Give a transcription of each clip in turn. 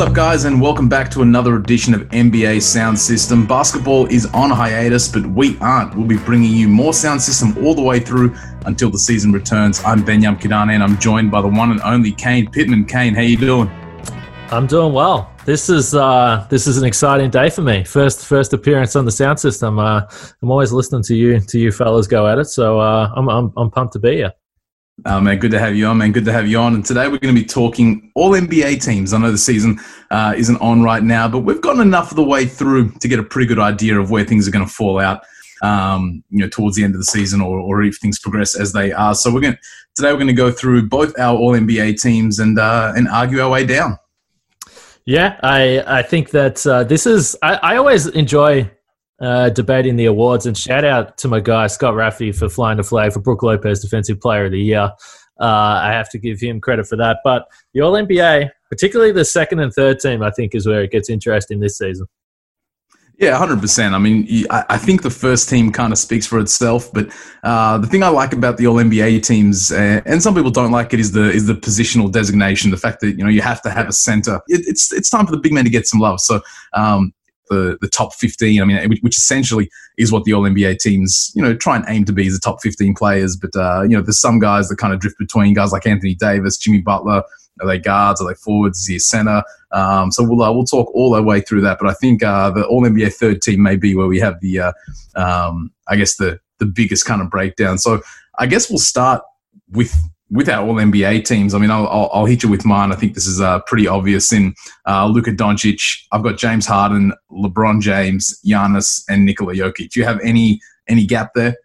up, guys, and welcome back to another edition of NBA Sound System. Basketball is on hiatus, but we aren't. We'll be bringing you more Sound System all the way through until the season returns. I'm Benyam Kidane, and I'm joined by the one and only Kane Pittman. Kane, how you doing? I'm doing well. This is uh, this is an exciting day for me. First first appearance on the sound system. Uh, I'm always listening to you to you fellas go at it, so uh, I'm, I'm I'm pumped to be here. Oh, man, good to have you on, man. Good to have you on. And today we're going to be talking all NBA teams. I know the season uh, isn't on right now, but we've gotten enough of the way through to get a pretty good idea of where things are going to fall out. Um, you know, towards the end of the season, or, or if things progress as they are. So we're going today we're going to go through both our All NBA teams and uh, and argue our way down. Yeah, I I think that uh, this is I, I always enjoy uh, debating the awards. And shout out to my guy Scott Raffy for flying the flag for Brook Lopez Defensive Player of the Year. Uh, I have to give him credit for that. But the All NBA, particularly the second and third team, I think is where it gets interesting this season. Yeah, hundred percent. I mean, I think the first team kind of speaks for itself. But uh, the thing I like about the All NBA teams, and some people don't like it, is the is the positional designation. The fact that you know you have to have a center. It, it's it's time for the big men to get some love. So um, the, the top 15. I mean, which, which essentially is what the All NBA teams, you know, try and aim to be as the top 15 players. But, uh, you know, there's some guys that kind of drift between guys like Anthony Davis, Jimmy Butler. Are they guards? Are they forwards? Is he a center? Um, so we'll uh, we'll talk all our way through that. But I think uh, the All NBA third team may be where we have the, uh, um, I guess the the biggest kind of breakdown. So I guess we'll start with with our All NBA teams, I mean, I'll, I'll, I'll, hit you with mine. I think this is uh, pretty obvious. In uh, Luka Doncic, I've got James Harden, LeBron James, Giannis, and Nikola Jokic. Do you have any any gap there?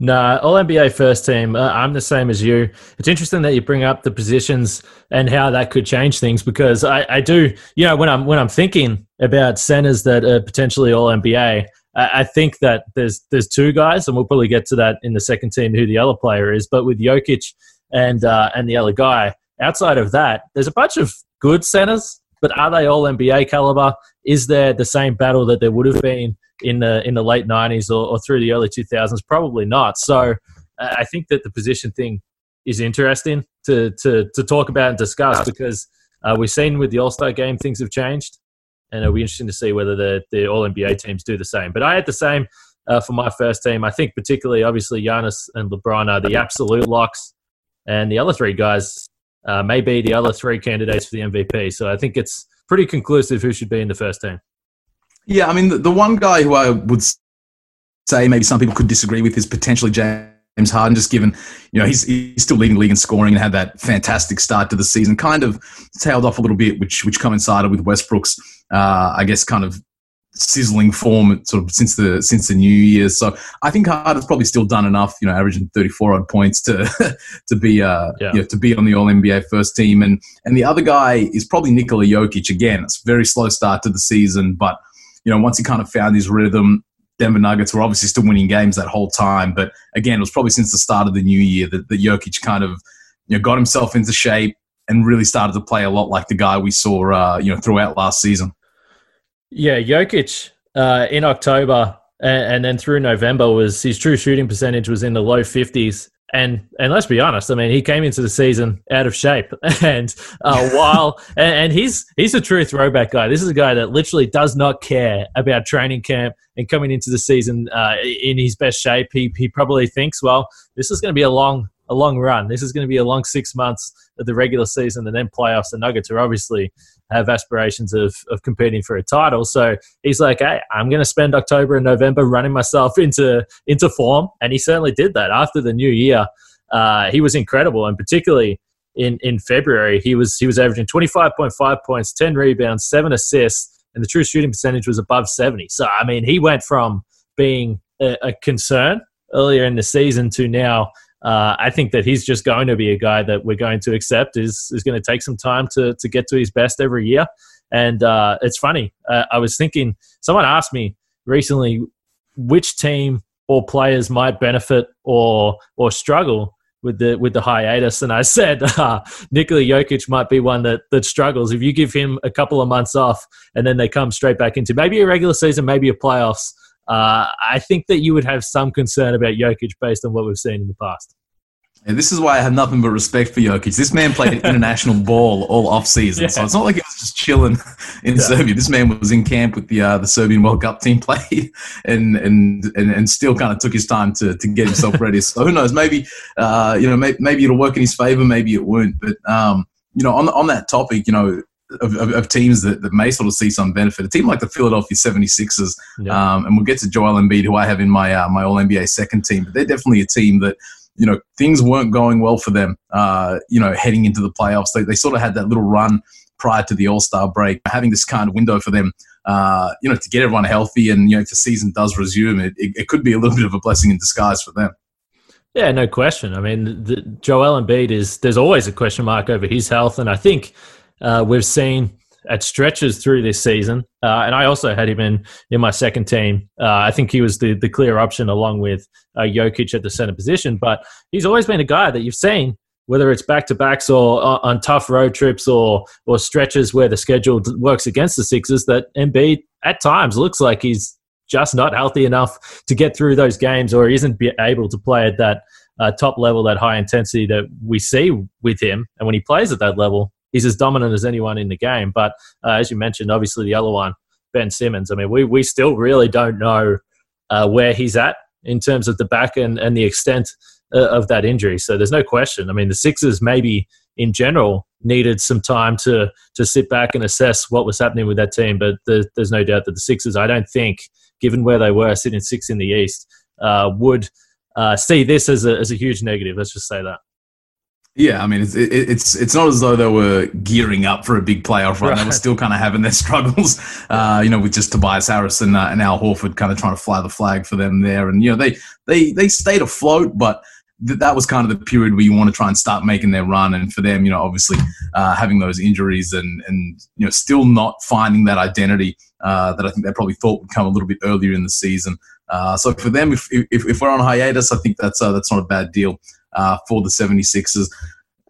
No, All NBA first team. Uh, I'm the same as you. It's interesting that you bring up the positions and how that could change things because I, I do. You know, when I'm when I'm thinking about centers that are potentially All NBA, I, I think that there's there's two guys, and we'll probably get to that in the second team who the other player is. But with Jokic and uh, and the other guy. Outside of that, there's a bunch of good centers, but are they all NBA caliber? Is there the same battle that there would have been in the in the late '90s or, or through the early 2000s? Probably not. So uh, I think that the position thing is interesting to to to talk about and discuss because uh, we've seen with the All Star game things have changed, and it'll be interesting to see whether the the All NBA teams do the same. But I had the same uh, for my first team. I think particularly, obviously, Giannis and LeBron are the absolute locks and the other three guys uh, may be the other three candidates for the MVP. So I think it's pretty conclusive who should be in the first team. Yeah, I mean, the, the one guy who I would say maybe some people could disagree with is potentially James Harden, just given, you know, he's, he's still leading the league in scoring and had that fantastic start to the season, kind of tailed off a little bit, which which coincided with Westbrook's, uh, I guess, kind of sizzling form sort of since the since the new year. So I think Harden's probably still done enough, you know, averaging 34 odd points to to be uh yeah. you know, to be on the All NBA first team. And and the other guy is probably Nikola Jokic. Again, it's a very slow start to the season, but you know, once he kind of found his rhythm, Denver Nuggets were obviously still winning games that whole time. But again, it was probably since the start of the new year that, that Jokic kind of you know got himself into shape and really started to play a lot like the guy we saw uh, you know throughout last season. Yeah, Jokic uh, in October and, and, then through November was his true shooting percentage was in the low fifties. And and let's be honest, I mean, he came into the season out of shape, and uh, while and, and he's he's a true throwback guy. This is a guy that literally does not care about training camp and coming into the season uh, in his best shape. He he probably thinks, well, this is going to be a long a long run. This is going to be a long six months of the regular season and then playoffs. The Nuggets are obviously have aspirations of, of competing for a title. So he's like, hey, I'm going to spend October and November running myself into into form, and he certainly did that after the new year. Uh, he was incredible, and particularly in in February, he was he was averaging 25.5 points, 10 rebounds, seven assists, and the true shooting percentage was above 70. So I mean, he went from being a, a concern earlier in the season to now uh, I think that he's just going to be a guy that we're going to accept is is going to take some time to to get to his best every year. And uh, it's funny. Uh, I was thinking someone asked me recently which team or players might benefit or or struggle with the with the hiatus, and I said uh, Nikola Jokic might be one that that struggles if you give him a couple of months off and then they come straight back into maybe a regular season, maybe a playoffs. Uh, I think that you would have some concern about Jokic based on what we've seen in the past. Yeah, this is why I have nothing but respect for Jokic. This man played international ball all off season, yeah. so it's not like he was just chilling in yeah. Serbia. This man was in camp with the uh, the Serbian World Cup team, played and and and, and still kind of took his time to, to get himself ready. so who knows? Maybe uh, you know, maybe, maybe, it'll work in his favor. Maybe it won't. But um, you know, on on that topic, you know, of, of, of, teams that, that may sort of see some benefit. A team like the Philadelphia 76ers, yeah. um, and we'll get to Joel Embiid, who I have in my uh, my All NBA second team, but they're definitely a team that you know things weren't going well for them. Uh, you know, heading into the playoffs, they, they sort of had that little run prior to the All Star break, having this kind of window for them. Uh, you know, to get everyone healthy, and you know, if the season does resume, it, it, it could be a little bit of a blessing in disguise for them. Yeah, no question. I mean, the, Joel Embiid is there's always a question mark over his health, and I think uh, we've seen at stretches through this season. Uh, and I also had him in in my second team. Uh, I think he was the the clear option along with uh, Jokic at the center position. But he's always been a guy that you've seen. Whether it's back to backs or uh, on tough road trips or or stretches where the schedule works against the Sixers, that Embiid at times looks like he's just not healthy enough to get through those games, or he isn't able to play at that uh, top level, that high intensity that we see with him. And when he plays at that level, he's as dominant as anyone in the game. But uh, as you mentioned, obviously the other one, Ben Simmons. I mean, we we still really don't know uh, where he's at in terms of the back and, and the extent uh, of that injury. So there's no question. I mean, the Sixers maybe in general needed some time to to sit back and assess what was happening with that team. But the, there's no doubt that the Sixers, I don't think, given where they were sitting six in the East, uh, would uh, see this as a as a huge negative. Let's just say that. Yeah, I mean, it's it's it's not as though they were gearing up for a big playoff run. Right. They were still kind of having their struggles, uh, you know, with just Tobias Harris and, uh, and Al Horford kind of trying to fly the flag for them there. And you know, they they they stayed afloat, but th- that was kind of the period where you want to try and start making their run. And for them, you know, obviously uh, having those injuries and and you know still not finding that identity uh, that I think they probably thought would come a little bit earlier in the season. Uh, so for them, if, if, if we're on hiatus, I think that's uh, that's not a bad deal uh, for the 76ers.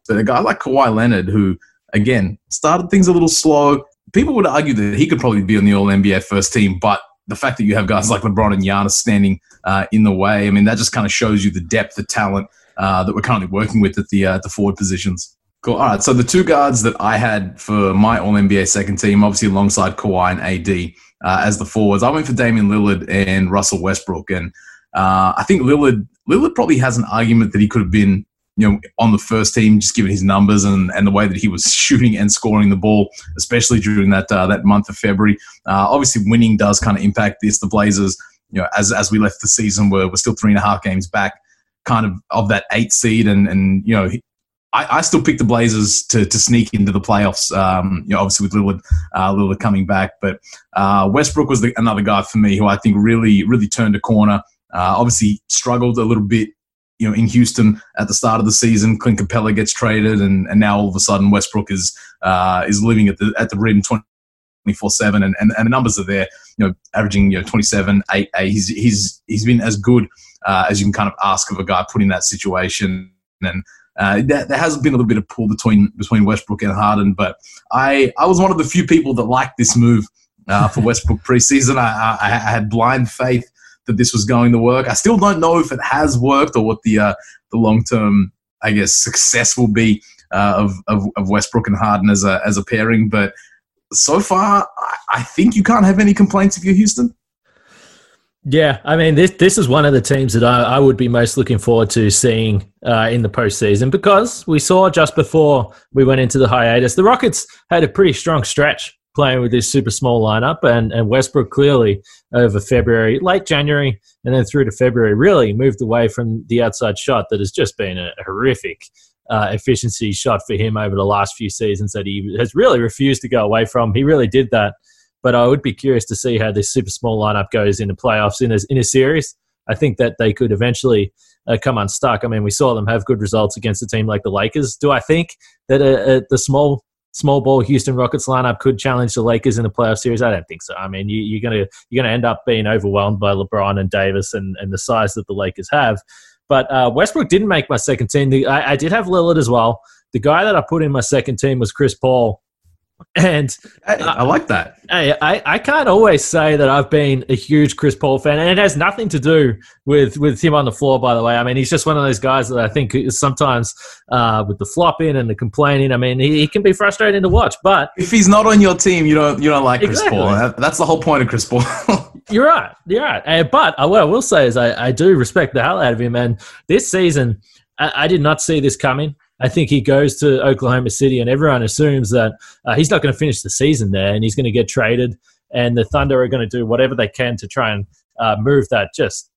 But a guy like Kawhi Leonard, who, again, started things a little slow, people would argue that he could probably be on the All NBA first team, but the fact that you have guys like LeBron and Giannis standing uh, in the way, I mean, that just kind of shows you the depth of talent uh, that we're currently working with at the, uh, the forward positions. Cool. All right. So the two guards that I had for my All NBA second team, obviously alongside Kawhi and AD uh, as the forwards, I went for Damian Lillard and Russell Westbrook. And uh, I think Lillard Lillard probably has an argument that he could have been, you know, on the first team just given his numbers and, and the way that he was shooting and scoring the ball, especially during that uh, that month of February. Uh, obviously, winning does kind of impact this. The Blazers, you know, as as we left the season, we're, we're still three and a half games back, kind of of that eight seed, and and you know. I, still pick the Blazers to, to sneak into the playoffs. Um, you know, obviously with Lillard, uh, Lillard coming back, but uh, Westbrook was the, another guy for me who I think really, really turned a corner. Uh, obviously, struggled a little bit, you know, in Houston at the start of the season. Clint Capela gets traded, and, and now all of a sudden Westbrook is uh, is living at the at the rim 24 seven, and, and and the numbers are there. You know, averaging you know 27, 8, 8. He's he's he's been as good uh, as you can kind of ask of a guy put in that situation, and. Uh, there, there, has been a little bit of pull between between Westbrook and Harden, but I, I was one of the few people that liked this move uh, for Westbrook preseason. I, I, I, had blind faith that this was going to work. I still don't know if it has worked or what the uh, the long term, I guess, success will be uh, of, of, of Westbrook and Harden as a as a pairing. But so far, I think you can't have any complaints if you're Houston. Yeah, I mean this this is one of the teams that I, I would be most looking forward to seeing uh, in the postseason because we saw just before we went into the hiatus, the Rockets had a pretty strong stretch playing with this super small lineup, and, and Westbrook clearly over February, late January, and then through to February, really moved away from the outside shot that has just been a horrific uh, efficiency shot for him over the last few seasons that he has really refused to go away from. He really did that. But I would be curious to see how this super small lineup goes in the playoffs in a, in a series. I think that they could eventually uh, come unstuck. I mean, we saw them have good results against a team like the Lakers. Do I think that uh, uh the small small ball Houston Rockets lineup could challenge the Lakers in the playoff series? I don't think so. I mean, you, are gonna you're gonna end up being overwhelmed by LeBron and Davis and, and the size that the Lakers have. But uh, Westbrook didn't make my second team. I, I, did have Lillard as well. The guy that I put in my second team was Chris Paul. And I, I like that. Hey, I, I can't always say that I've been a huge Chris Paul fan, and it has nothing to do with, with him on the floor, by the way. I mean, he's just one of those guys that I think is sometimes uh, with the flopping and the complaining, I mean, he, he, can be frustrating to watch. But if he's not on your team, you don't you don't like Chris exactly. Paul. That's the whole point of Chris Paul. you're right. You're right. Uh, but uh, what I will say is I, I do respect the hell out of him, and this season I, I did not see this coming. I think he goes to Oklahoma City, and everyone assumes that uh, he's not going to finish the season there, and he's going to get traded. And the Thunder are going to do whatever they can to try and uh, move that just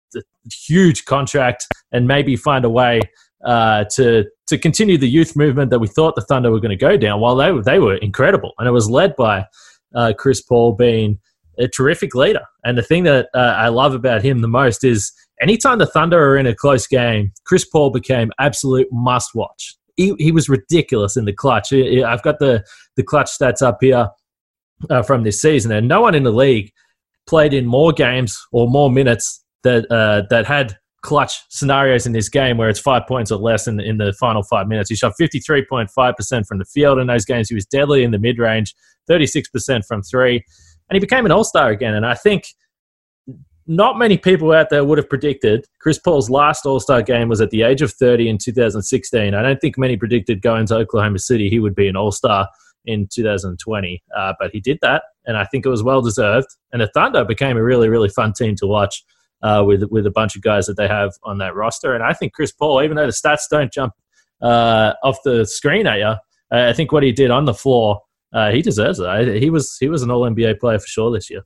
huge contract and maybe find a way uh, to to continue the youth movement that we thought the Thunder were going to go down. While they were, they were incredible, and it was led by uh, Chris Paul being a terrific leader. And the thing that uh, I love about him the most is anytime the Thunder are in a close game, Chris Paul became absolute must watch he, he was ridiculous in the clutch. I've got the, the clutch stats up here uh, from this season, and no one in the league played in more games or more minutes that uh, that had clutch scenarios in this game where it's five points or less in the, in the final five minutes. He shot 53.5% from the field in those games. He was deadly in the mid range, 36% from three, and he became an all star again. And I think – not many people out there would have predicted Chris Paul's last All Star game was at the age of 30 in 2016. I don't think many predicted going to Oklahoma City he would be an All Star in 2020, uh, but he did that, and I think it was well deserved. And the Thunder became a really, really fun team to watch uh, with with a bunch of guys that they have on that roster. And I think Chris Paul, even though the stats don't jump uh, off the screen at you, I think what he did on the floor, uh, he deserves it. He was he was an All NBA player for sure this year.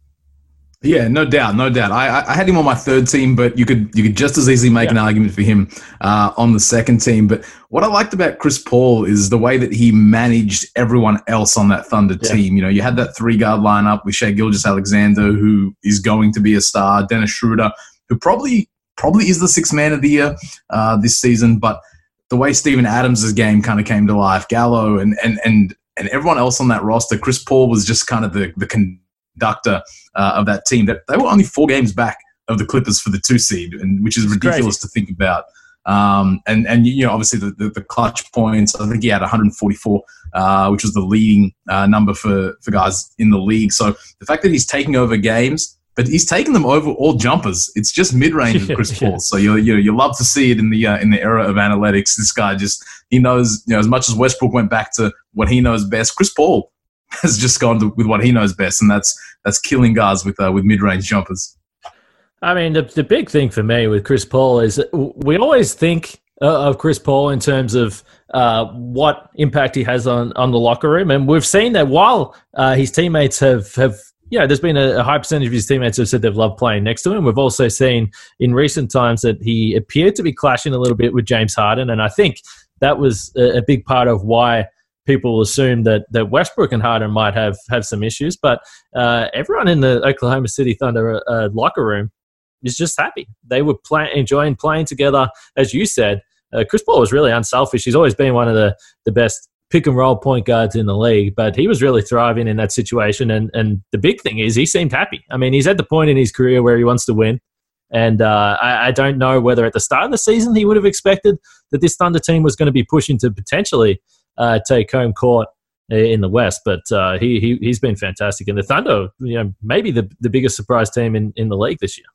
Yeah, no doubt, no doubt. I, I had him on my third team, but you could you could just as easily make yeah. an argument for him uh, on the second team. But what I liked about Chris Paul is the way that he managed everyone else on that Thunder yeah. team. You know, you had that three guard lineup with Shai Gilgeous-Alexander, who is going to be a star, Dennis Schroeder, who probably probably is the sixth man of the year uh, this season, but the way Steven Adams' game kind of came to life, Gallo and and and and everyone else on that roster, Chris Paul was just kind of the the conductor uh, of that team. That they were only four games back of the Clippers for the two seed, and which is ridiculous to think about. Um, and and you know obviously the, the, the, clutch points. I think he had 144, uh, which was the leading uh, number for for guys in the league. So the fact that he's taking over games, but he's taking them over all jumpers. It's just mid range with Chris Paul. So you you you love to see it in the uh, in the era of analytics. This guy just he knows you know as much as Westbrook went back to what he knows best. Chris Paul has just gone to, with what he knows best, and that's that's killing guys with uh, with mid range jumpers. I mean, the the big thing for me with Chris Paul is we always think uh, of Chris Paul in terms of uh, what impact he has on on the locker room, and we've seen that while uh, his teammates have have you know, there's been a, a, high percentage of his teammates have said they've loved playing next to him. We've also seen in recent times that he appeared to be clashing a little bit with James Harden, and I think that was a, a big part of why people assume that that Westbrook and Harden might have have some issues, but uh, everyone in the Oklahoma City Thunder uh, locker room is just happy. They were play, enjoying playing together, as you said. Uh, Chris Paul was really unselfish. He's always been one of the the best pick and roll point guards in the league, but he was really thriving in that situation. And and the big thing is he seemed happy. I mean, he's at the point in his career where he wants to win. And uh, I, I, don't know whether at the start of the season he would have expected that this Thunder team was going to be pushing to potentially uh, take home court in the West. But uh, he, he he's been fantastic, and the Thunder, you know, maybe the the biggest surprise team in, in the league this year.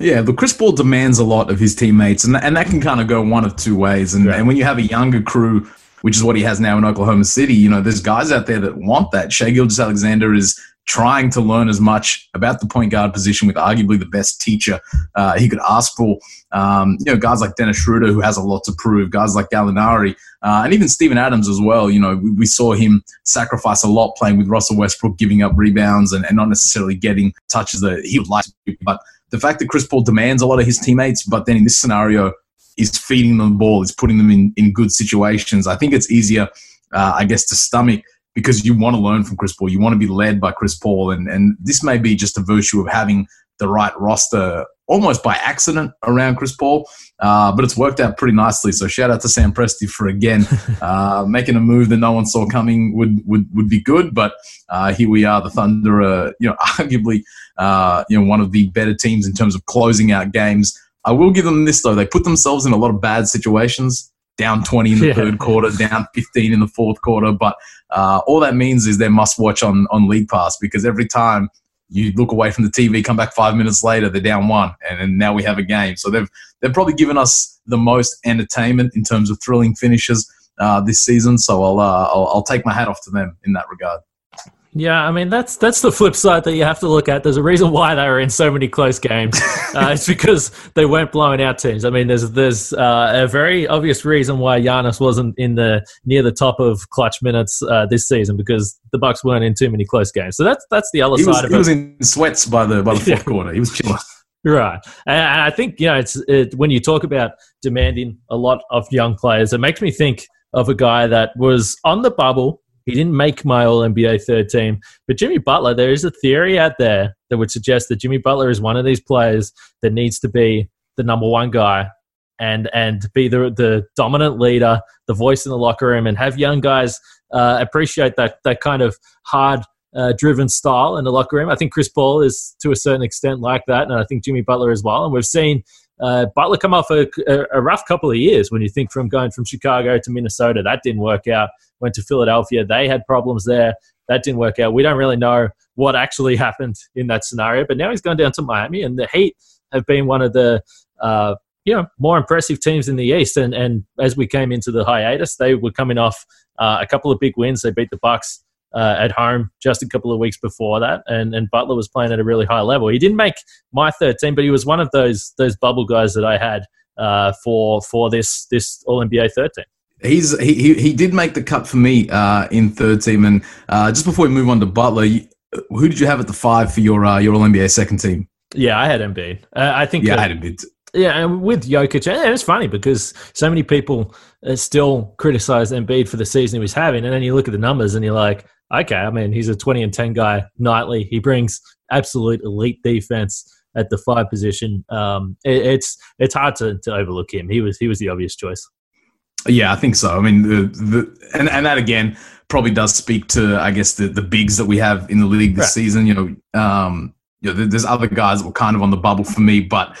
Yeah, but Chris Paul demands a lot of his teammates, and and that can kind of go one of two ways. And, and when you have a younger crew, which is what he has now in Oklahoma City, you know, there's guys out there that want that. Shai Gilgeous-Alexander is trying to learn as much about the point guard position with arguably the best teacher uh, he could ask for. Um, you know, guys like Dennis Schroeder, who has a lot to prove, guys like Gallinari, uh, and even Steven Adams as well. You know, we, we, saw him sacrifice a lot playing with Russell Westbrook, giving up rebounds and, and not necessarily getting touches that he would like to. But the fact that Chris Paul demands a lot of his teammates, but then in this scenario, is feeding them the ball, is putting them in, in good situations. I think it's easier, uh, I guess, to stomach because you want to learn from Chris Paul. You want to be led by Chris Paul. And, and this may be just a virtue of having the right roster almost by accident around Chris Paul, uh, but it's worked out pretty nicely. So shout out to Sam Presti for again uh, making a move that no one saw coming would would, would be good. But uh, here we are, the Thunder, uh, you know, arguably uh, you know one of the better teams in terms of closing out games. I will give them this though; they put themselves in a lot of bad situations down 20 in the yeah. third quarter, down 15 in the fourth quarter. But uh, all that means is they're must watch on, on League Pass because every time you look away from the TV, come back five minutes later, they're down one, and, and now we have a game. So they've they've probably given us the most entertainment in terms of thrilling finishes uh, this season. So I'll, uh, I'll I'll take my hat off to them in that regard. Yeah, I mean that's that's the flip side that you have to look at. There's a reason why they were in so many close games. Uh, it's because they weren't blowing out teams. I mean, there's there's uh, a very obvious reason why Giannis wasn't in the near the top of clutch minutes uh, this season because the Bucks weren't in too many close games. So that's that's the other he side was, of he it. He was in sweats by the by the fourth quarter. He was chilling. Right, and I think you know it's it, when you talk about demanding a lot of young players, it makes me think of a guy that was on the bubble he didn't make my All NBA third team. But Jimmy Butler, there is a theory out there that would suggest that Jimmy Butler is one of these players that needs to be the number one guy and and be the the dominant leader, the voice in the locker room, and have young guys uh, appreciate that that kind of hard. Uh, driven style in the locker room. I think Chris Paul is to a certain extent like that, and I think Jimmy Butler as well. And we've seen uh, Butler come off a, a, rough couple of years when you think from going from Chicago to Minnesota. That didn't work out. Went to Philadelphia. They had problems there. That didn't work out. We don't really know what actually happened in that scenario. But now he's gone down to Miami, and the Heat have been one of the uh, you know more impressive teams in the East. And and as we came into the hiatus, they were coming off uh, a couple of big wins. They beat the Bucks uh, at home just a couple of weeks before that, and, and Butler was playing at a really high level. He didn't make my 13, but he was one of those those bubble guys that I had uh, for for this this All NBA 13. He's he, he did make the cut for me uh, in third team, and uh, just before we move on to Butler, who did you have at the five for your uh, your All NBA second team? Yeah, I had Embiid. Uh, I think yeah, I had Embiid. Yeah, and with Jokic, and it's funny because so many people still criticize Embiid for the season he was having, and then you look at the numbers and you're like, okay, I mean, he's a 20 and 10 guy nightly. He brings absolute elite defense at the five position. Um, it, it's it's hard to, to overlook him. He was he was the obvious choice. Yeah, I think so. I mean, the, the and and that again probably does speak to I guess the the bigs that we have in the league this right. season. You know, um, you know, there's other guys that were kind of on the bubble for me, but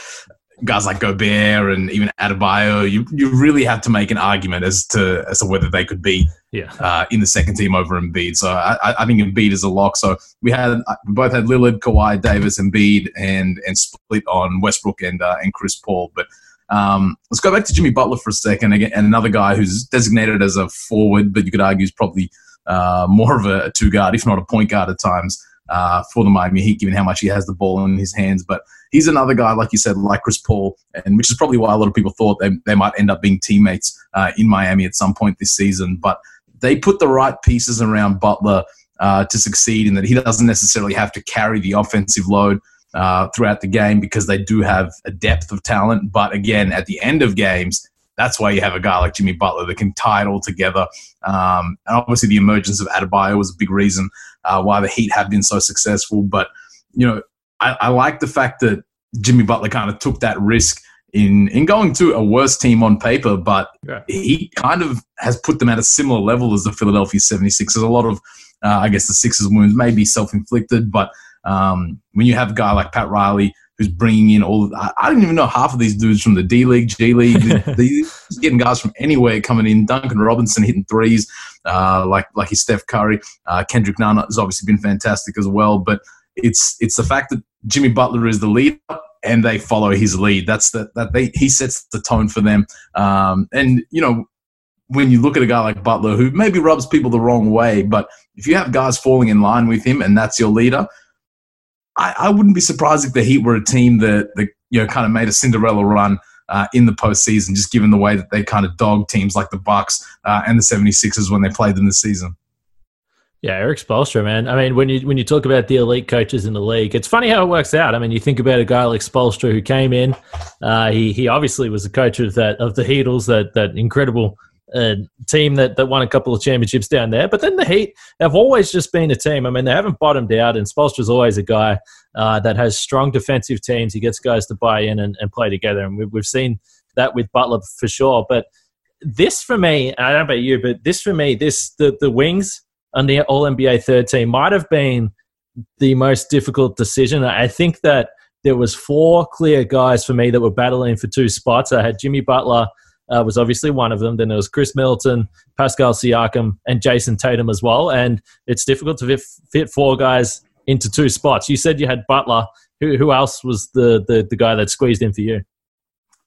guys like Gobert and even Adebayo, you you really have to make an argument as to as to whether they could be yeah. uh, in the second team over Embiid. So I, I think Embiid is a lock. So we had we both had Lillard, Kawhi, Davis, Embiid, and and split on Westbrook and uh, and Chris Paul. But um, let's go back to Jimmy Butler for a second. Again, and another guy who's designated as a forward, but you could argue is probably uh, more of a, a two guard, if not a point guard at times uh, for the Miami Heat, given how much he has the ball in his hands. But he's another guy, like you said, like Chris Paul, and which is probably why a lot of people thought they, they might end up being teammates uh, in Miami at some point this season. But they put the right pieces around Butler uh, to succeed in that he doesn't necessarily have to carry the offensive load. Uh, throughout the game because they do have a depth of talent. But again, at the end of games, that's why you have a guy like Jimmy Butler that can tie it all together. Um, and obviously, the emergence of Adebayo was a big reason uh, why the Heat have been so successful. But you know, I, I like the fact that Jimmy Butler kind of took that risk in in going to a worse team on paper, but yeah. he kind of has put them at a similar level as the Philadelphia 76ers. A lot of, uh, I guess, the Sixers wounds may be self inflicted, but um, when you have a guy like Pat Riley who's bringing in all. Of, I, I don't even know half of these dudes from the D League, G League. He's getting guys from anywhere coming in. Duncan Robinson hitting threes, uh, like like he's Steph Curry. Uh, Kendrick Nunn has obviously been fantastic as well. But it's it's the fact that Jimmy Butler is the leader and they follow his lead. That's the that they he sets the tone for them. Um, and you know when you look at a guy like Butler, who maybe rubs people the wrong way, but if you have guys falling in line with him and that's your leader, I, I wouldn't be surprised if the Heat were a team that, that you know kind of made a Cinderella run uh, in the postseason, just given the way that they kind of dogged teams like the Bucks uh, and the 76ers when they played them this season. Yeah, Erik Spoelstra, man. I mean, when you when you talk about the elite coaches in the league, it's funny how it works out. I mean, you think about a guy like Spoelstra who came in. Uh, he he obviously was a coach of that of the Heatles, that that incredible a team that, that won a couple of championships down there. But then the Heat have always just been a team. I mean, they haven't bottomed out, and Spoelstra's always a guy uh, that has strong defensive teams. He gets guys to buy in and, and play together, and we've, we've seen that with Butler for sure. But this for me, I don't know about you, but this for me, this the, the wings on the All NBA third team might have been the most difficult decision. I think that there was four clear guys for me that were battling for two spots. I had Jimmy Butler uh, was obviously one of them. Then there was Khris Middleton, Pascal Siakam, and Jayson Tatum as well. And it's difficult to fit, four guys into two spots. You said you had Butler. Who, who else was the, the, the guy that squeezed in for you?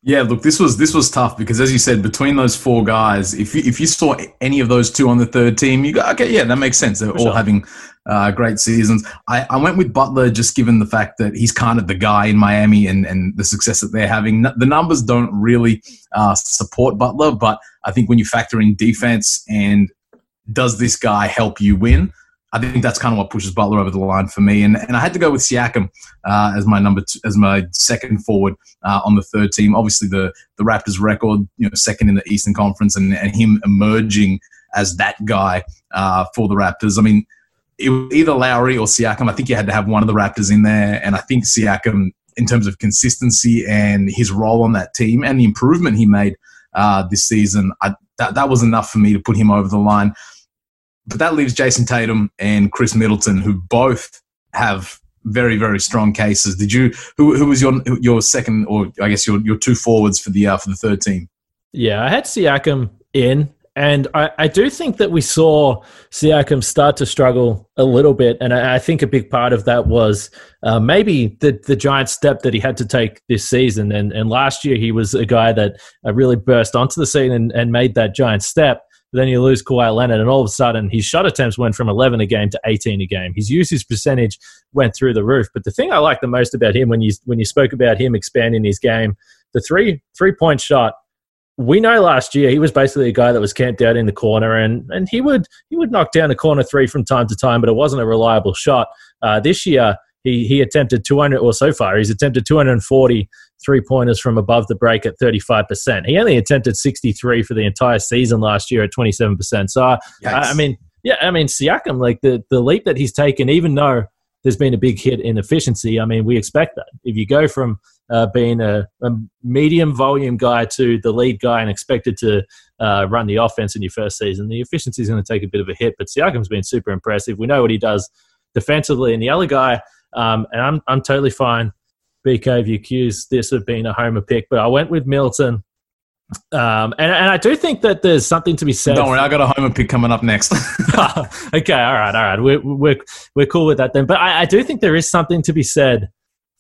Yeah, look, this was this was tough because, as you said, between those four guys, if you, if you saw any of those two on the third team, you go, okay, yeah, that makes sense. They're For all sure. having uh, great seasons. I, I went with Butler just given the fact that he's kind of the guy in Miami and, and the success that they're having. The numbers don't really uh, support Butler, but I think when you factor in defense and does this guy help you win? I think that's kind of what pushes Butler over the line for me. And, and I had to go with Siakam uh, as my number two, as my second forward uh, on the third team. Obviously, the the Raptors record, you know, second in the Eastern Conference, and, and him emerging as that guy uh, for the Raptors. I mean, it was either Lowry or Siakam. I think you had to have one of the Raptors in there, and I think Siakam, in terms of consistency and his role on that team and the improvement he made uh, this season, I, that that was enough for me to put him over the line but that leaves Jayson Tatum and Khris Middleton, who both have very very strong cases. Did you who who was your your second or I guess your your two forwards for the uh, for the third team? Yeah, I had Siakam in, and I, I do think that we saw Siakam start to struggle a little bit, and I, I think a big part of that was uh, maybe the the giant step that he had to take this season. And and last year he was a guy that uh, really burst onto the scene and, and made that giant step. Then you lose Kawhi Leonard, and all of a sudden his shot attempts went from 11 a game to 18 a game. His usage percentage went through the roof. But the thing I like the most about him when you when you spoke about him expanding his game, the three three point shot. We know last year he was basically a guy that was camped out in the corner, and and he would he would knock down a corner three from time to time, but it wasn't a reliable shot. Uh, this year he he attempted 200 or so far he's attempted 240 three pointers from above the break at 35%. He only attempted 63 for the entire season last year at 27%. So, I, I mean, yeah, I mean, Siakam, like the, the leap that he's taken, even though there's been a big hit in efficiency, I mean, we expect that. If you go from uh, being a, a, medium volume guy to the lead guy and expected to uh, run the offense in your first season, the efficiency is going to take a bit of a hit. But Siakam's been super impressive. We know what he does defensively. And the other guy, um, and I'm, I'm totally fine BK, if you accuse this of being a homer pick, but I went with Middleton. Um, and, and I do think that there's something to be said. Don't worry, I got a homer pick coming up next. okay, all right, all right. We're, we're, we're cool with that then. But I, I do think there is something to be said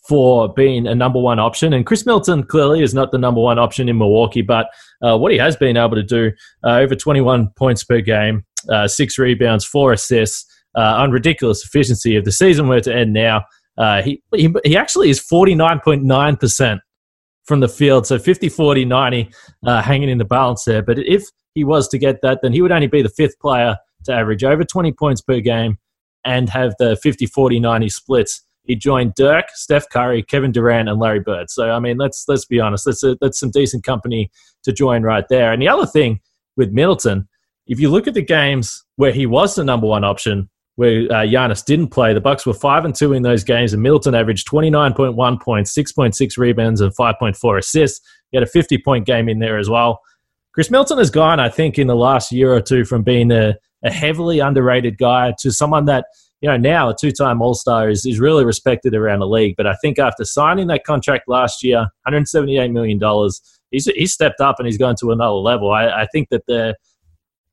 for being a number one option. And Khris Middleton clearly is not the number one option in Milwaukee, but uh, what he has been able to do uh, over 21 points per game, uh, six rebounds, four assists, uh, on ridiculous efficiency. If the season were to end now, uh, he, he, he actually is 49.9% from the field. So 50, 40, 90 uh, hanging in the balance there. But if he was to get that, then he would only be the fifth player to average over 20 points per game and have the 50, 40, 90 splits. He joined Dirk, Steph Curry, Kevin Durant, and Larry Bird. So I mean, let's let's be honest. That's a, that's some decent company to join right there. And the other thing with Middleton, if you look at the games where he was the number one option, where uh, Giannis didn't play. The Bucks were five and two in those games, and Middleton averaged twenty nine point one points, six point six rebounds, and five point four assists. He had a fifty point game in there as well. Khris Middleton has gone, I think, in the last year or two from being a, a heavily underrated guy to someone that you know now a two time All Star is, is really respected around the league. But I think after signing that contract last year, one hundred seventy eight million dollars. He's, he's stepped up and he's gone to another level. I, I think that the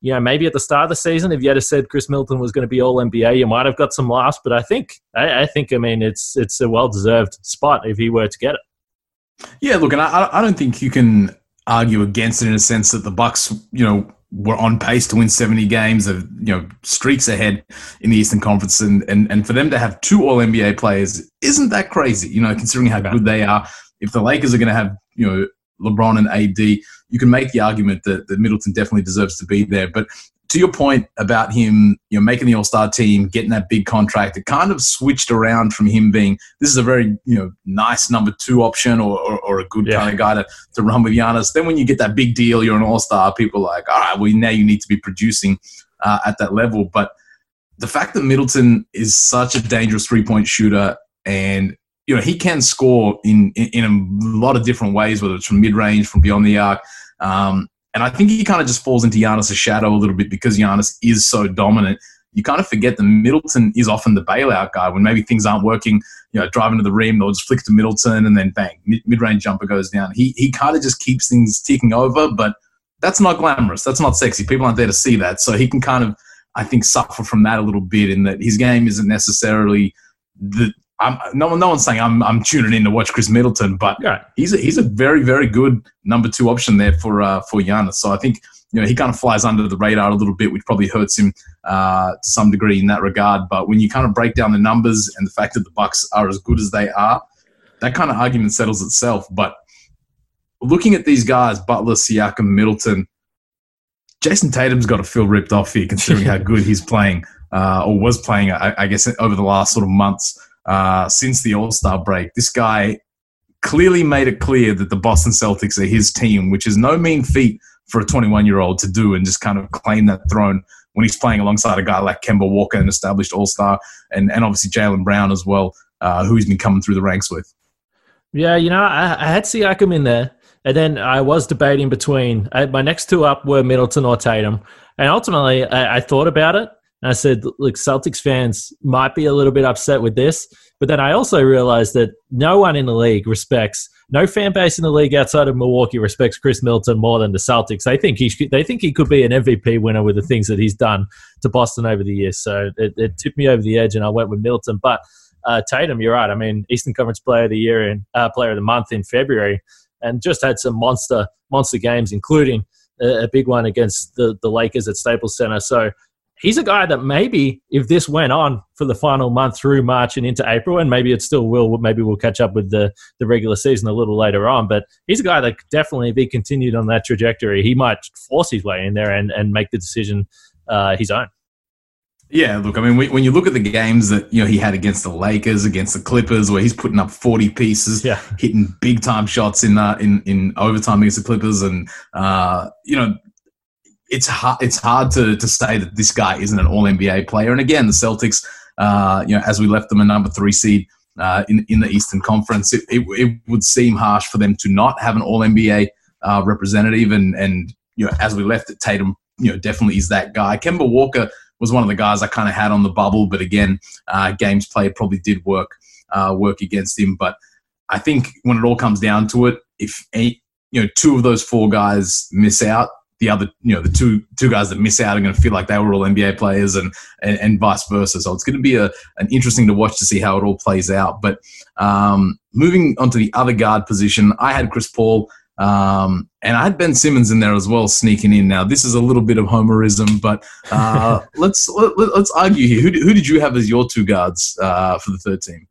you know, maybe at the start of the season, if you had said Khris Middleton was going to be All NBA, you might have got some laughs. But I think, I, I think, I mean, it's it's a well deserved spot if he were to get it. Yeah, look, and I, I don't think you can argue against it in a sense that the Bucks, you know, were on pace to win 70 games of you know streaks ahead in the Eastern Conference and and, and for them to have two all NBA players isn't that crazy you know considering how good they are if the Lakers are going to have you know LeBron and AD, you can make the argument that, that Middleton definitely deserves to be there. But to your point about him, you know, making the All Star team, getting that big contract, it kind of switched around from him being this is a very you know nice number two option or, or, or a good yeah. kind of guy to, to run with Giannis. Then when you get that big deal, you're an All Star. People are like, all right, well now you need to be producing uh, at that level. But the fact that Middleton is such a dangerous three point shooter and you know, he can score in, in, in a lot of different ways, whether it's from mid range, from beyond the arc. Um, and I think he kind of just falls into Giannis' shadow a little bit because Giannis is so dominant. you kind of forget that Middleton is often the bailout guy when maybe things aren't working. You know, driving to the rim, they'll just flick to Middleton, and then bang, mid range jumper goes down. He he kind of just keeps things ticking over, but that's not glamorous. That's not sexy. People aren't there to see that, so he can kind of, I think, suffer from that a little bit in that his game isn't necessarily the I'm, no, no one's saying I'm, I'm tuning in to watch Khris Middleton, but right. he's a, he's a very very good number two option there for uh, for Giannis. So I think you know he kind of flies under the radar a little bit, which probably hurts him uh, to some degree in that regard. But when you kind of break down the numbers and the fact that the Bucks are as good as they are, that kind of argument settles itself. But looking at these guys, Butler, Siakam, Middleton, Jayson Tatum's got to feel ripped off here, considering how good he's playing uh, or was playing, I, I guess, over the last sort of months uh, since the All Star break. This guy clearly made it clear that the Boston Celtics are his team, which is no mean feat for a 21 year old to do and just kind of claim that throne when he's playing alongside a guy like Kemba Walker, an established All Star, and, and obviously Jaylen Brown as well, uh, who he's been coming through the ranks with. Yeah, you know, I, I had Siakam in there. And then I was debating between uh, my next two up were Middleton or Tatum. And ultimately, I, I thought about it and I said, look, Celtics fans might be a little bit upset with this. But then I also realized that no one in the league respects, no fan base in the league outside of Milwaukee respects Khris Middleton more than the Celtics. They think he should, they think he could be an MVP winner with the things that he's done to Boston over the years. So it, it tipped me over the edge, and I went with Middleton. But uh, Tatum, you're right. I mean, Eastern Conference Player of the Year and uh, Player of the Month in February, and just had some monster monster games, including a, a big one against the the Lakers at Staples Center. So he's a guy that maybe if this went on for the final month through March and into April, and maybe it still will, maybe we'll catch up with the, the regular season a little later on. But he's a guy that definitely be continued on that trajectory. He might force his way in there and, and make the decision uh, his own. Yeah, look, I mean, when you look at the games that you know he had against the Lakers, against the Clippers, where he's putting up forty pieces, yeah. hitting big time shots in uh, in in overtime against the Clippers, and uh, you know it's hard. It's hard to to say that this guy isn't an All NBA player. And again, the Celtics, uh, you know, as we left them a number three seed uh, in in the Eastern Conference, it, it, it, would seem harsh for them to not have an All NBA uh, representative. And and you know, as we left it, Tatum, you know, definitely is that guy. Kemba Walker was one of the guys I kind of had on the bubble, but again, uh, games played probably did work uh, work against him. But I think when it all comes down to it, if you know, two of those four guys miss out, the other, you know, the two two guys that miss out are going to feel like they were all NBA players, and and, and vice versa. So it's going to be a an interesting to watch to see how it all plays out. But um, moving on to the other guard position, I had Chris Paul. Um, and I had Ben Simmons in there as well, sneaking in. Now this is a little bit of homerism, but uh, let's let, us let us argue here. Who, who did you have as your two guards uh, for the third team?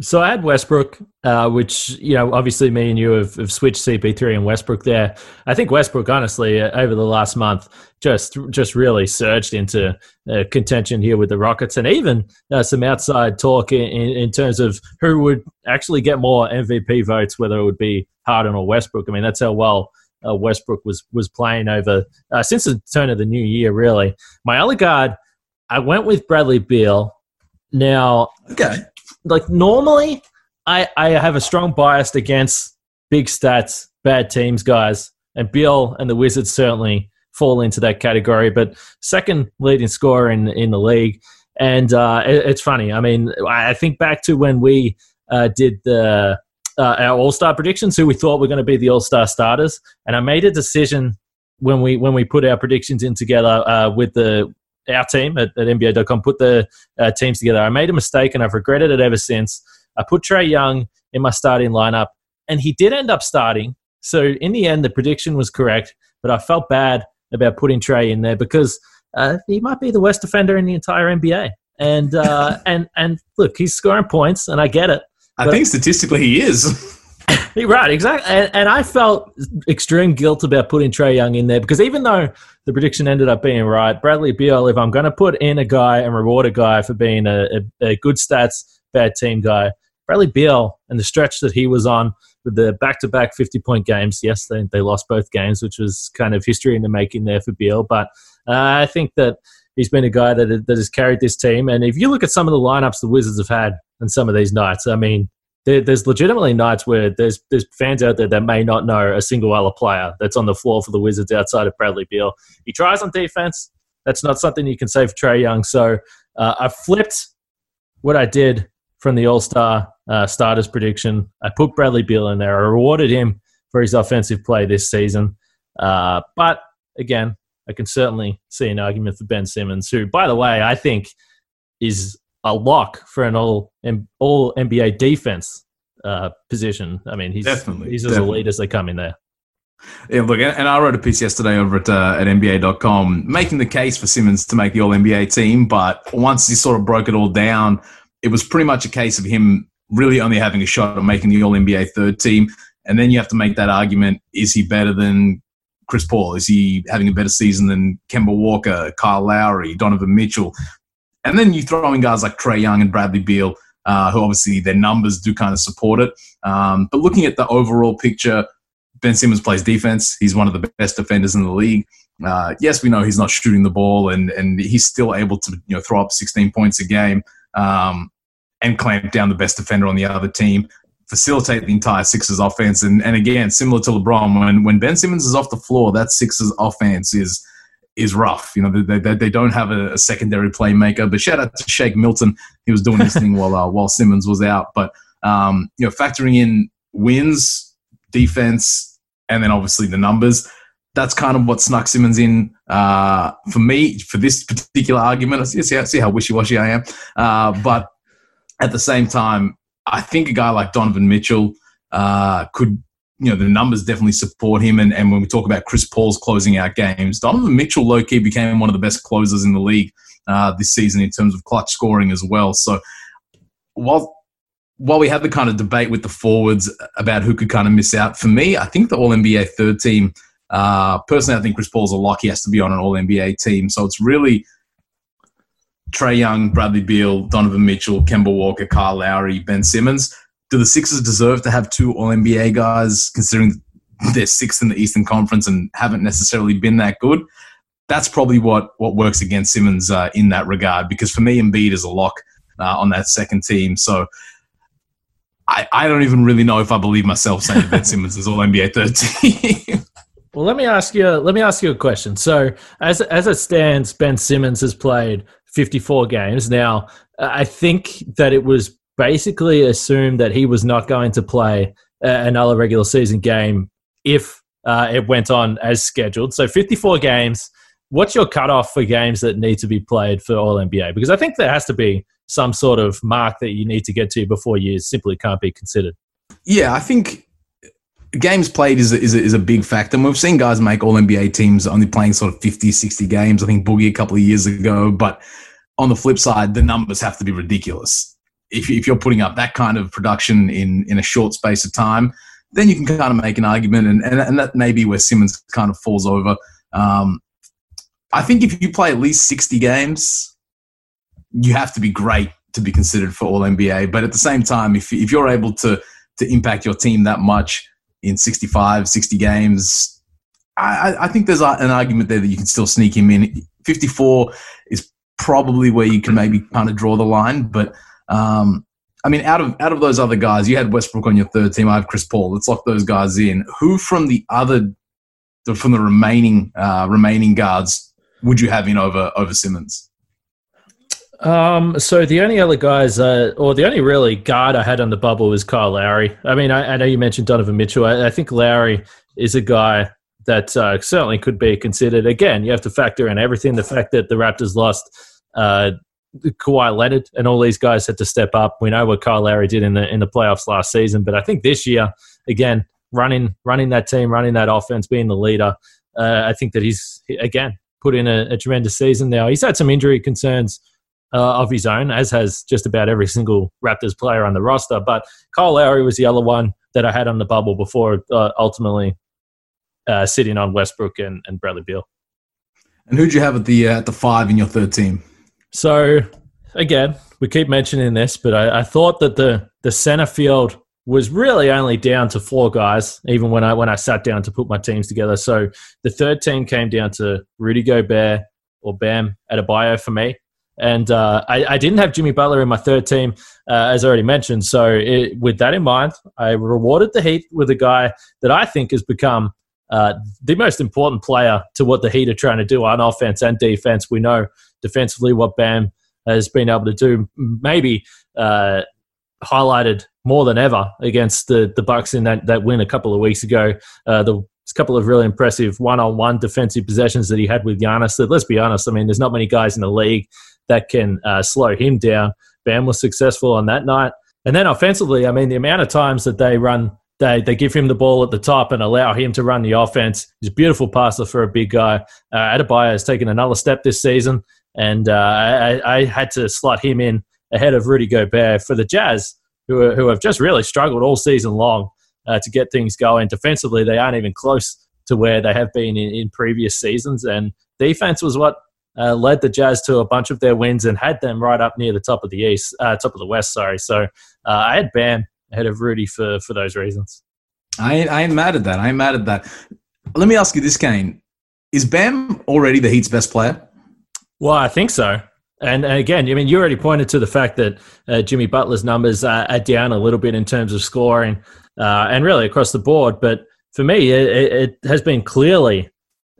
So I had Westbrook, uh, which you know, obviously me and you have, have, switched CP3 and Westbrook there. I think Westbrook, honestly, uh, over the last month, just just really surged into uh, contention here with the Rockets, and even uh, some outside talk in, in, terms of who would actually get more MVP votes, whether it would be Harden or Westbrook. I mean, that's how well. Uh, Westbrook was was playing over uh, since the turn of the new year. Really, my other guard, I went with Bradley Beal. Now, okay, like normally I, I have a strong bias against big stats, bad teams guys, and Beal and the Wizards certainly fall into that category. But second leading scorer in in the league, and uh, it, it's funny. I mean, I think back to when we uh, did the uh, our All Star predictions, who we thought were going to be the All Star starters, and I made a decision when we when we put our predictions in together uh, with the our team at, at NBA.com put the uh, teams together. I made a mistake and I've regretted it ever since. I put Trae Young in my starting lineup and he did end up starting. So in the end, the prediction was correct, but I felt bad about putting Trae in there because uh, he might be the worst defender in the entire NBA. And uh, and and look, he's scoring points, and I get it. I think statistically he is. right, exactly. And, and, I felt extreme guilt about putting Trae Young in there because even though the prediction ended up being right, Bradley Beal, if I'm going to put in a guy and reward a guy for being a, a, a good stats, bad team guy, Bradley Beal and the stretch that he was on with the back to back 50 point games, yes, they, they lost both games, which was kind of history in the making there for Beal. But uh, I think that he's been a guy that, that has carried this team. And if you look at some of the lineups the Wizards have had in some of these nights, I mean, there, there's legitimately nights where there's there's fans out there that may not know a single other player that's on the floor for the Wizards outside of Bradley Beal. He tries on defense. That's not something you can say for Trae Young. So uh, I flipped what I did from the All Star uh, starters prediction. I put Bradley Beal in there. I rewarded him for his offensive play this season. Uh, but again, I can certainly see an argument for Ben Simmons, who, by the way, I think is a lock for an all all NBA defense uh, position. I mean, he's definitely he's as definitely. elite as they come in there. Yeah, look, and I wrote a piece yesterday over at uh, at NBA.com making the case for Simmons to make the All NBA team, but once he sort of broke it all down, it was pretty much a case of him really only having a shot at making the All NBA third team. And then you have to make that argument: is he better than Chris Paul? Is he having a better season than Kemba Walker, Kyle Lowry, Donovan Mitchell? And then you throw in guys like Trae Young and Bradley Beal, uh, who obviously their numbers do kind of support it. Um, but looking at the overall picture, Ben Simmons plays defense. He's one of the best defenders in the league. Uh, yes, we know he's not shooting the ball, and and he's still able to you know throw up 16 points a game um, and clamp down the best defender on the other team, facilitate the entire Sixers offense. And and again, similar to LeBron, when when Ben Simmons is off the floor, that Sixers offense is is rough. You know, they, they, they don't have a, a, secondary playmaker. But shout out to Shake Milton. He was doing his thing while uh, while Simmons was out. But um, you know, factoring in wins, defense, and then obviously the numbers. That's kind of what snuck Simmons in uh, for me for this particular argument. See how, see how wishy-washy I am. Uh, but at the same time, I think a guy like Donovan Mitchell uh, could you know, the numbers definitely support him. And, and when we talk about Chris Paul's closing out games, Donovan Mitchell low key became one of the best closers in the league uh, this season in terms of clutch scoring as well. So while while we had the kind of debate with the forwards about who could kind of miss out, for me, I think the All NBA third team. Uh, personally, I think Chris Paul's a lock. He has to be on an All NBA team. So it's really Trae Young, Bradley Beal, Donovan Mitchell, Kemba Walker, Kyle Lowry, Ben Simmons do the Sixers deserve to have two All NBA guys, considering they're sixth in the Eastern Conference and haven't necessarily been that good? That's probably what what works against Simmons uh, in that regard. Because for me, Embiid is a lock uh, on that second team. So I, I don't even really know if I believe myself saying Ben Simmons is All NBA third team. Well, let me ask you. Let me ask you a question. So, as as it stands, Ben Simmons has played 54 games. Now, I think that it was basically assumed that he was not going to play another regular season game if uh, it went on as scheduled. So 54 games. What's your cutoff for games that need to be played for All NBA? Because I think there has to be some sort of mark that you need to get to before you simply can't be considered. Yeah, I think games played is a, is a, is a big factor. And we've seen guys make All NBA teams only playing sort of 50, 60 games. I think Boogie a couple of years ago. But on the flip side, the numbers have to be ridiculous if, if you're putting up that kind of production in, in a short space of time, then you can kind of make an argument, and, and, and that may be where Simmons kind of falls over. Um, I think if you play at least 60 games, you have to be great to be considered for All NBA. But at the same time, if, if you're able to, to impact your team that much in 65, 60 games, I, I think there's an argument there that you can still sneak him in. 54 is probably where you can maybe kind of draw the line, but um, I mean, out of out of those other guys, you had Westbrook on your third team. I have Chris Paul. Let's lock those guys in. Who from the other, from the remaining uh, remaining guards, would you have in over over Simmons? Um, so the only other guys, uh, or the only really guard I had on the bubble was Kyle Lowry. I mean, I, I know you mentioned Donovan Mitchell. I, I think Lowry is a guy that uh, certainly could be considered. Again, you have to factor in everything. The fact that the Raptors lost uh, Kawhi Leonard and all these guys had to step up. We know what Kyle Lowry did in the in the playoffs last season, but I think this year, again, running running that team, running that offense, being the leader, uh, I think that he's again put in a, a, tremendous season. Now he's had some injury concerns uh, of his own, as has just about every single Raptors player on the roster. But Kyle Lowry was the other one that I had on the bubble before uh, ultimately uh, sitting on Westbrook and, and Bradley Beal. And who'd you have at the uh, at the five in your third team? So again, we keep mentioning this, but I, I, thought that the the center field was really only down to four guys, even when I when I sat down to put my teams together. So the third team came down to Rudy Gobert or Bam Adebayo for me. And uh, I, I, didn't have Jimmy Butler in my third team, uh, as I already mentioned. So, it, with that in mind, I rewarded the Heat with a guy that I think has become uh, the most important player to what the Heat are trying to do on offense and defense. We know defensively what Bam has been able to do, maybe uh, highlighted more than ever against the the Bucks in that, that win a couple of weeks ago. Uh, the couple of really impressive one-on-one defensive possessions that he had with Giannis. That let's be honest, I mean, there's not many guys in the league that can uh, slow him down. Bam was successful on that night, and then offensively, I mean, the amount of times that they run they, they give him the ball at the top and allow him to run the offense. He's a beautiful passer for a big guy. Uh, Adebayo has taken another step this season, and uh, I, I, had to slot him in ahead of Rudy Gobert for the Jazz, who, are, who have just really struggled all season long uh, to get things going. Defensively, they aren't even close to where they have been in, in previous seasons, and defense was what uh, led the Jazz to a bunch of their wins and had them right up near the top of the East, uh, top of the West. Sorry, so uh, I had Bam ahead of Rudy for for those reasons. I, I ain't mad at that. I ain't mad at that. Let me ask you this, Kane. Is Bam already the Heat's best player? Well, I think so. And, again, I mean, you already pointed to the fact that uh, Jimmy Butler's numbers are, are, down a little bit in terms of scoring uh, and really across the board. But for me, it, it, has been clearly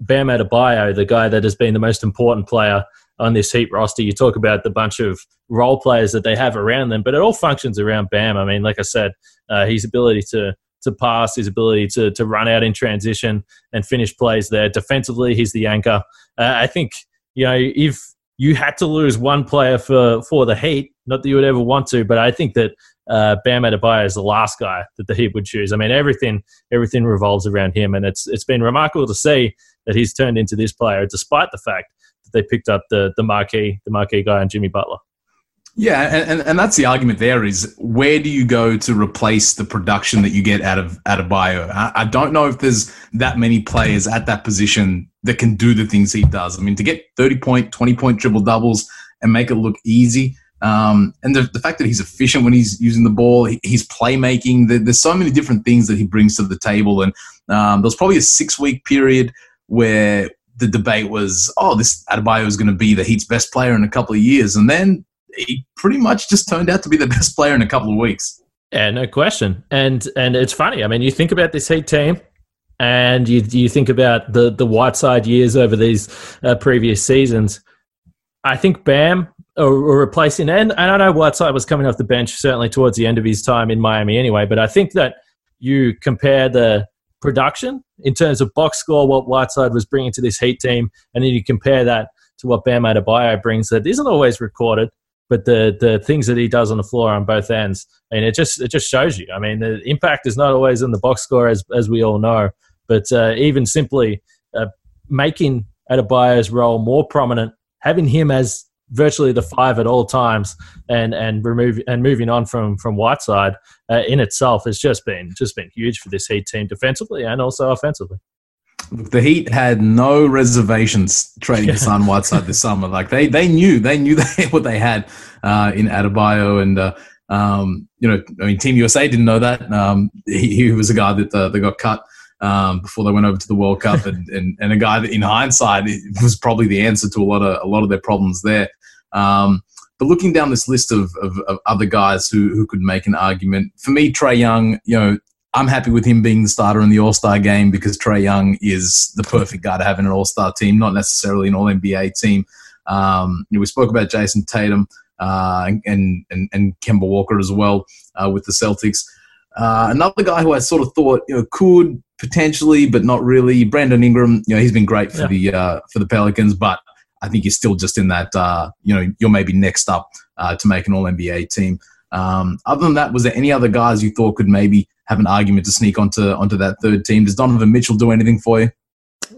Bam Adebayo, the guy that has been the most important player on this Heat roster. You talk about the bunch of role players that they have around them, but it all functions around Bam. I mean, like I said, uh, his ability to to pass, his ability to to run out in transition and finish plays there. Defensively, he's the anchor. Uh, I think you know if you had to lose one player for for the Heat, not that you would ever want to, but I think that uh, Bam Adebayo is the last guy that the Heat would choose. I mean, everything everything revolves around him, and it's it's been remarkable to see that he's turned into this player, despite the fact that they picked up the the marquee the marquee guy and Jimmy Butler. Yeah, and, and that's the argument there is where do you go to replace the production that you get out of out of Bio? I, I don't know if there's that many players at that position that can do the things he does. I mean, to get 30 point, 20 point triple doubles and make it look easy. Um, and the, the fact that he's efficient when he's using the ball, he, he's playmaking. The, there's so many different things that he brings to the table. And um, there was probably a six week period where the debate was, oh, this Adebayo is going to be the Heat's best player in a couple of years, and then he pretty much just turned out to be the best player in a couple of weeks. Yeah, no question. And and it's funny. I mean, you think about this Heat team, and you you think about the the Whiteside years over these uh, previous seasons. I think Bam or, or replacing, and, and I know Whiteside was coming off the bench certainly towards the end of his time in Miami anyway. But I think that you compare the production in terms of box score, what Whiteside was bringing to this Heat team, and then you compare that to what Bam Adebayo brings that isn't always recorded, but the the things that he does on the floor on both ends, and it just it just shows you. I mean, the impact is not always in the box score, as as we all know, but uh, even simply uh, making Adebayo's role more prominent, having him as virtually the five at all times, and and remove and moving on from from Whiteside uh, in itself has just been just been huge for this Heat team defensively and also offensively. The Heat had no reservations trading. Hassan Whiteside this summer. Like they they knew they knew they, what they had uh, in Adebayo and. Uh, um, you know, I mean, Team USA didn't know that. Um, he, he, was a guy that uh, they got cut um, before they went over to the World Cup, and, and, and, a guy that, in hindsight, was probably the answer to a lot of a lot of their problems there. Um, but looking down this list of, of, of, other guys who, who could make an argument, for me, Trae Young, you know, I'm happy with him being the starter in the All Star game because Trae Young is the perfect guy to have in an All Star team, not necessarily an All NBA team. Um, we spoke about Jayson Tatum uh, and, and, and Kemba Walker as well uh, with the Celtics. Uh, another guy who I sort of thought you know could potentially, but not really. Brandon Ingram, you know, he's been great for yeah. the uh, for the Pelicans, but I think you're still just in that, uh, you know, you're maybe next up uh, to make an All NBA team. Um, other than that, was there any other guys you thought could maybe have an argument to sneak onto onto that third team? Does Donovan Mitchell do anything for you?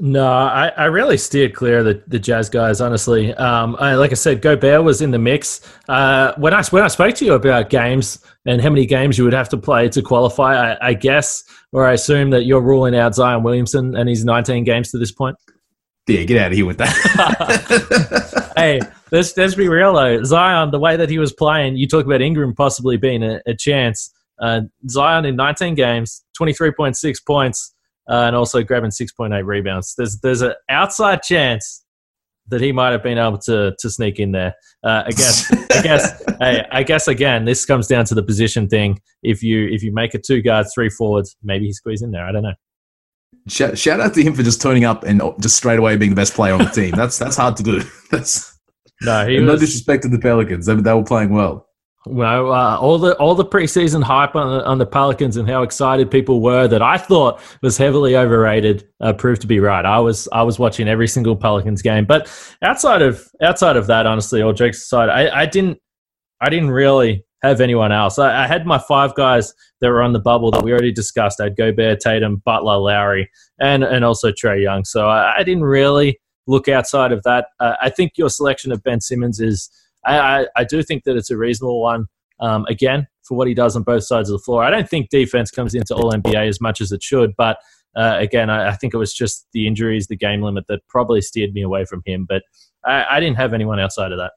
No, I, I really steered clear of the, the Jazz guys, honestly. Um, I, like I said, Gobert was in the mix. Uh, when I when I spoke to you about games and how many games you would have to play to qualify, I, I guess or I assume that you're ruling out Zion Williamson and his 19 games to this point. Yeah, get out of here with that. hey, let's let's be real though. Zion, the way that he was playing, you talk about Ingram possibly being a, a chance. Uh, Zion in 19 games, 23.6 points, uh, and also grabbing 6.8 rebounds. There's there's an outside chance that he might have been able to to sneak in there. Uh, I guess I guess hey, I guess again this comes down to the position thing. If you if you make a two guards, three forwards, maybe he squeezes in there. I don't know. Shout, shout out to him for just turning up and just straight away being the best player on the team. That's that's hard to do. That's no, he no was, disrespect to the Pelicans. They, they were playing well. Well, uh, all the all the preseason hype on the, on the Pelicans and how excited people were that I thought was heavily overrated uh, proved to be right. I was I was watching every single Pelicans game, but outside of outside of that, honestly, all jokes aside, I, I didn't I didn't really have anyone else. I, I, had my five guys that were on the bubble that we already discussed. I had Gobert, Tatum, Butler, Lowry, and and also Trae Young. So I, I didn't really look outside of that. Uh, I think your selection of Ben Simmons is. I, I, do think that it's a reasonable one. Um, again, for what he does on both sides of the floor, I don't think defense comes into All NBA as much as it should. But uh, again, I, I, think it was just the injuries, the game limit that probably steered me away from him. But I, I didn't have anyone outside of that.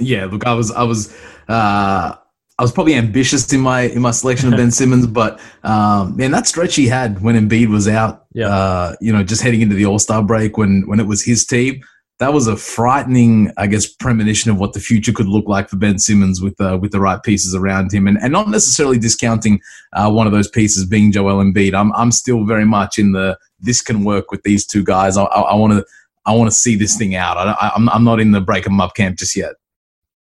Yeah, look, I was, I was, uh, I was probably ambitious in my in my selection of Ben Simmons, but um, man, that stretch he had when Embiid was out, yeah. uh, you know, just heading into the All Star break when when it was his team, that was a frightening, I guess, premonition of what the future could look like for Ben Simmons with uh, with the right pieces around him, and, and not necessarily discounting uh, one of those pieces being Joel Embiid. I'm I'm still very much in the this can work with these two guys. I want to I want to see this thing out. I, I'm I'm not in the break them up camp just yet.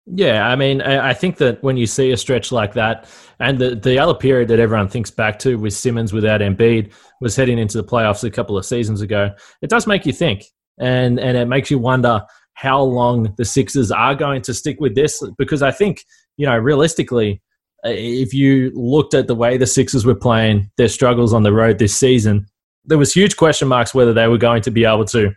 Yeah, I mean, I think that when you see a stretch like that, and the, the other period that everyone thinks back to with Simmons without Embiid was heading into the playoffs a couple of seasons ago, it does make you think, and and it makes you wonder how long the Sixers are going to stick with this. Because I think, you know, realistically, uh, if you looked at the way the Sixers were playing, their struggles on the road this season, there was huge question marks whether they were going to be able to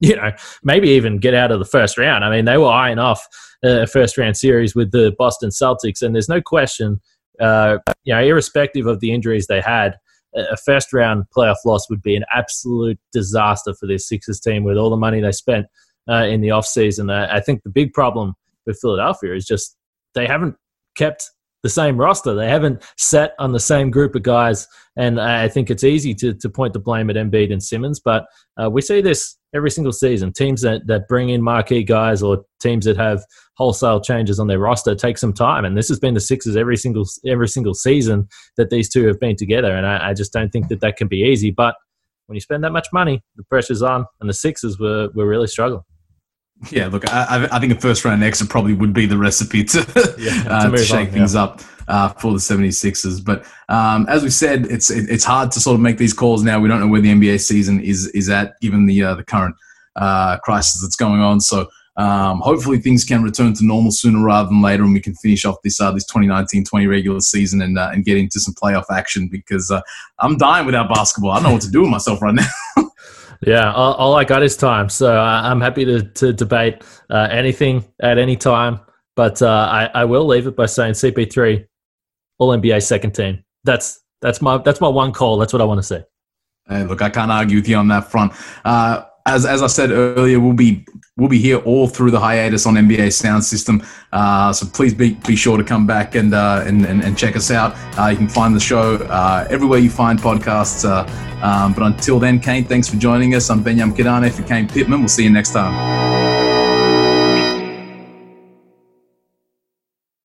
you know, maybe even get out of the first round. I mean, they were eyeing off a first round series with the Boston Celtics, and there's no question, uh, you know, irrespective of the injuries they had, a first round playoff loss would be an absolute disaster for this Sixers team with all the money they spent uh, in the offseason. Uh, I think the big problem with Philadelphia is just they haven't kept the same roster. They haven't sat on the same group of guys, and I think it's easy to, to point the blame at Embiid and Simmons. But uh, we see this every single season. Teams that, that bring in marquee guys or teams that have wholesale changes on their roster take some time, and this has been the Sixers every single every single season that these two have been together. And I, I just don't think that that can be easy. But when you spend that much money, the pressure's on, and the Sixers were were really struggling. Yeah, look, I, I, think a first round exit probably would be the recipe to, yeah, to, uh, to shake on, things yeah. up uh, for the 76ers. But um, as we said, it's it, it's hard to sort of make these calls now. We don't know where the NBA season is is at, given the uh, the current uh, crisis that's going on. So um, hopefully things can return to normal sooner rather than later, and we can finish off this uh, this 2019-20 regular season and uh, and get into some playoff action because I'm dying without basketball. I don't know what to do with myself right now. Yeah, all, all, I got is time, so I'm happy to, to debate uh, anything at any time. But uh, I, I will leave it by saying CP3, All NBA second team. That's that's my that's my one call. That's what I want to say. Hey, look, I can't argue with you on that front. Uh, as as I said earlier, we'll be we'll be here all through the hiatus on NBA Sound System. Uh, so please be, be sure to come back and uh, and, and, and, check us out. Uh, you can find the show uh, everywhere you find podcasts. Uh, um, but until then, Kane, thanks for joining us. I'm Benyam Kidane for Kane Pitman. We'll see you next time.